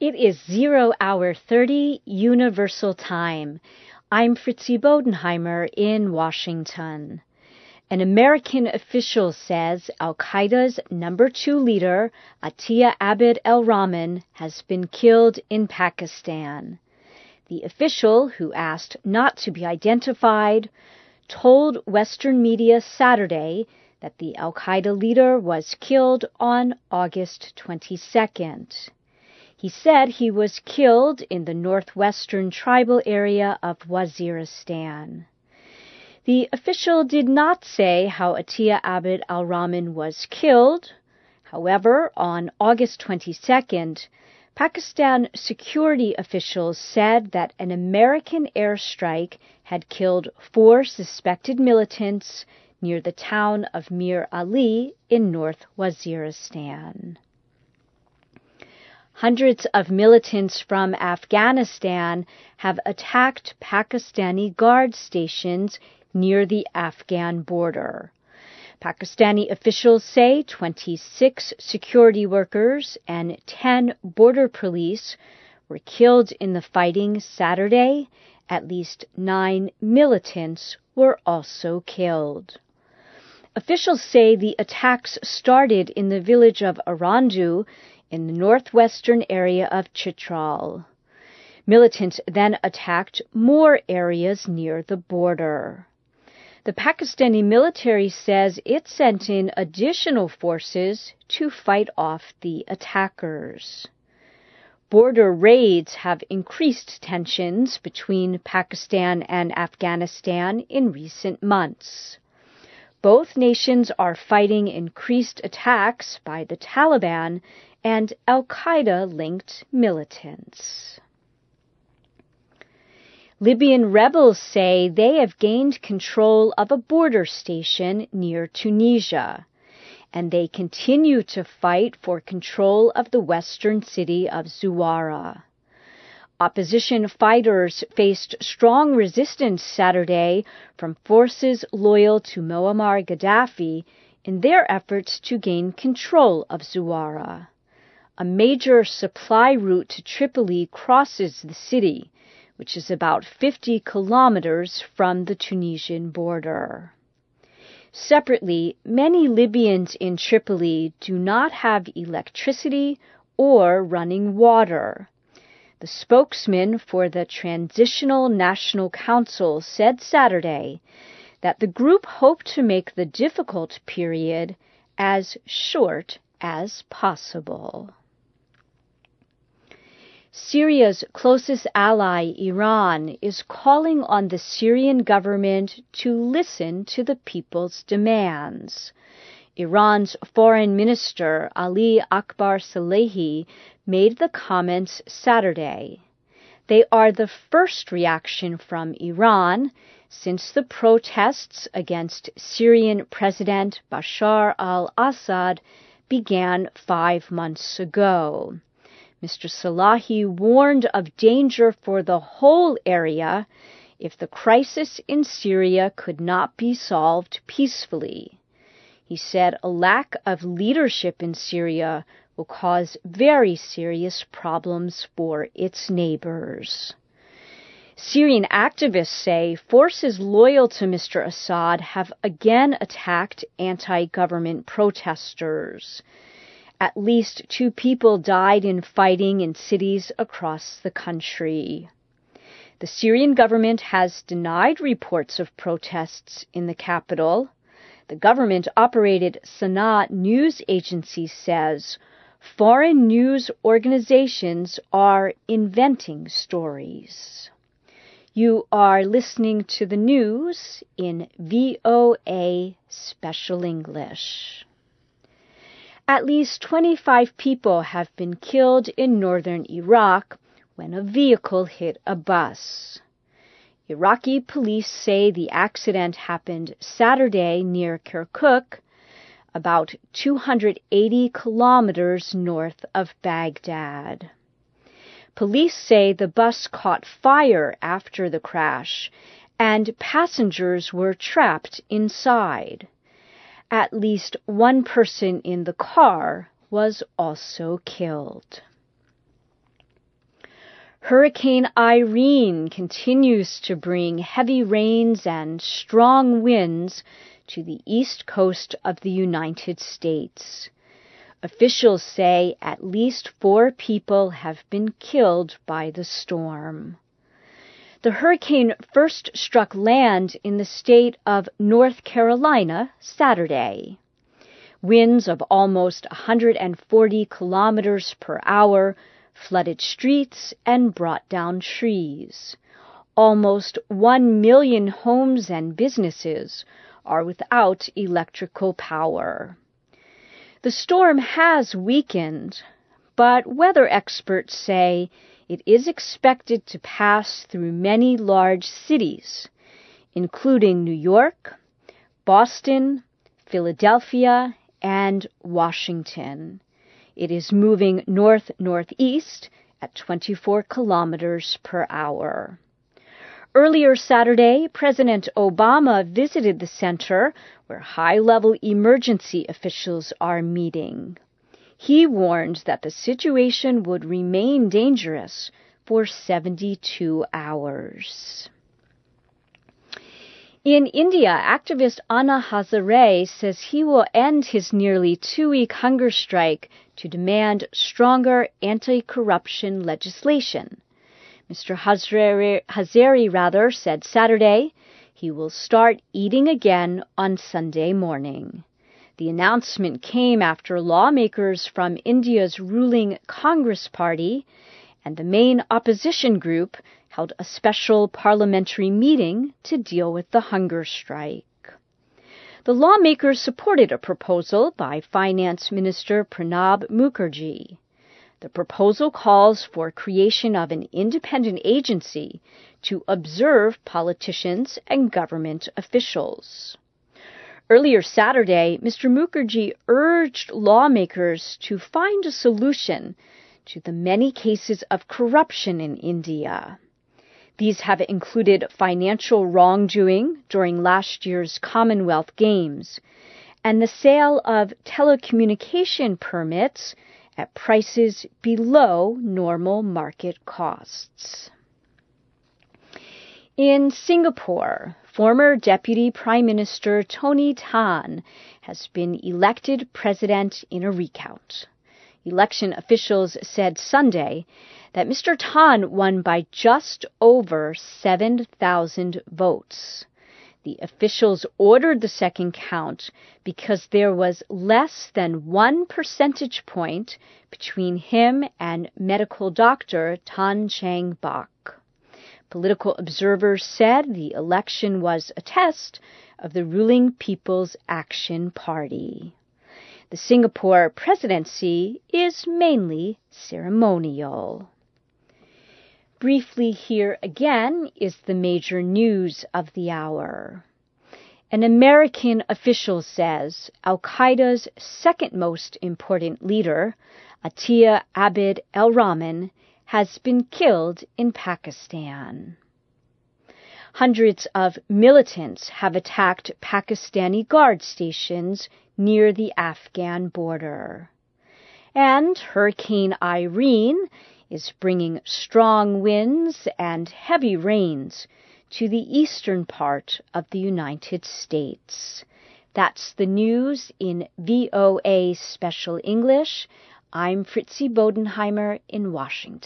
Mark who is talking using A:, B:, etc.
A: It is zero hour 30 Universal Time. I'm Fritzi Bodenheimer in Washington. An American official says Al Qaeda's number two leader, Atiyah Abd el Rahman, has been killed in Pakistan. The official, who asked not to be identified, told Western media Saturday that the Al Qaeda leader was killed on August 22nd. He said he was killed in the northwestern tribal area of Waziristan. The official did not say how Atiyah Abd al Rahman was killed. However, on August 22nd, Pakistan security officials said that an American airstrike had killed four suspected militants near the town of Mir Ali in North Waziristan. Hundreds of militants from Afghanistan have attacked Pakistani guard stations near the Afghan border. Pakistani officials say 26 security workers and 10 border police were killed in the fighting Saturday. At least nine militants were also killed. Officials say the attacks started in the village of Arandu in the northwestern area of Chitral. Militants then attacked more areas near the border. The Pakistani military says it sent in additional forces to fight off the attackers. Border raids have increased tensions between Pakistan and Afghanistan in recent months. Both nations are fighting increased attacks by the Taliban and Al Qaeda linked militants. Libyan rebels say they have gained control of a border station near Tunisia, and they continue to fight for control of the western city of Zuwara. Opposition fighters faced strong resistance Saturday from forces loyal to Muammar Gaddafi in their efforts to gain control of Zuwara. A major supply route to Tripoli crosses the city, which is about 50 kilometers from the Tunisian border. Separately, many Libyans in Tripoli do not have electricity or running water. The spokesman for the Transitional National Council said Saturday that the group hoped to make the difficult period as short as possible. Syria's closest ally, Iran, is calling on the Syrian government to listen to the people's demands. Iran's foreign minister Ali Akbar Salehi made the comments Saturday. They are the first reaction from Iran since the protests against Syrian President Bashar al Assad began five months ago. Mr. Salehi warned of danger for the whole area if the crisis in Syria could not be solved peacefully. He said a lack of leadership in Syria will cause very serious problems for its neighbors. Syrian activists say forces loyal to Mr. Assad have again attacked anti government protesters. At least two people died in fighting in cities across the country. The Syrian government has denied reports of protests in the capital. The government operated SANA news agency says foreign news organizations are inventing stories. You are listening to the news in VOA Special English. At least 25 people have been killed in northern Iraq when a vehicle hit a bus. Iraqi police say the accident happened Saturday near Kirkuk, about 280 kilometers north of Baghdad. Police say the bus caught fire after the crash and passengers were trapped inside. At least one person in the car was also killed. Hurricane Irene continues to bring heavy rains and strong winds to the east coast of the United States. Officials say at least four people have been killed by the storm. The hurricane first struck land in the state of North Carolina Saturday. Winds of almost 140 kilometers per hour flooded streets and brought down trees. Almost 1 million homes and businesses are without electrical power. The storm has weakened, but weather experts say it is expected to pass through many large cities, including New York, Boston, Philadelphia, and Washington. It is moving north northeast at 24 kilometers per hour. Earlier Saturday, President Obama visited the center where high level emergency officials are meeting. He warned that the situation would remain dangerous for 72 hours. In India, activist Anna Hazare says he will end his nearly two week hunger strike to demand stronger anti corruption legislation. Mr. Hazare, Hazare rather said Saturday he will start eating again on Sunday morning. The announcement came after lawmakers from India's ruling Congress Party and the main opposition group held a special parliamentary meeting to deal with the hunger strike. The lawmakers supported a proposal by Finance Minister Pranab Mukherjee. The proposal calls for creation of an independent agency to observe politicians and government officials. Earlier Saturday, Mr. Mukherjee urged lawmakers to find a solution to the many cases of corruption in India. These have included financial wrongdoing during last year's Commonwealth Games and the sale of telecommunication permits at prices below normal market costs. In Singapore, former Deputy Prime Minister Tony Tan has been elected president in a recount. Election officials said Sunday that Mr. Tan won by just over 7,000 votes. The officials ordered the second count because there was less than one percentage point between him and medical doctor Tan Cheng Bok. Political observers said the election was a test of the ruling People's Action Party. The Singapore presidency is mainly ceremonial. Briefly here again is the major news of the hour. An American official says Al Qaeda's second most important leader, Atiyah Abid el Rahman, has been killed in Pakistan. Hundreds of militants have attacked Pakistani guard stations near the Afghan border. And Hurricane Irene is bringing strong winds and heavy rains to the eastern part of the United States. That's the news in VOA Special English. I'm Fritzi Bodenheimer in Washington.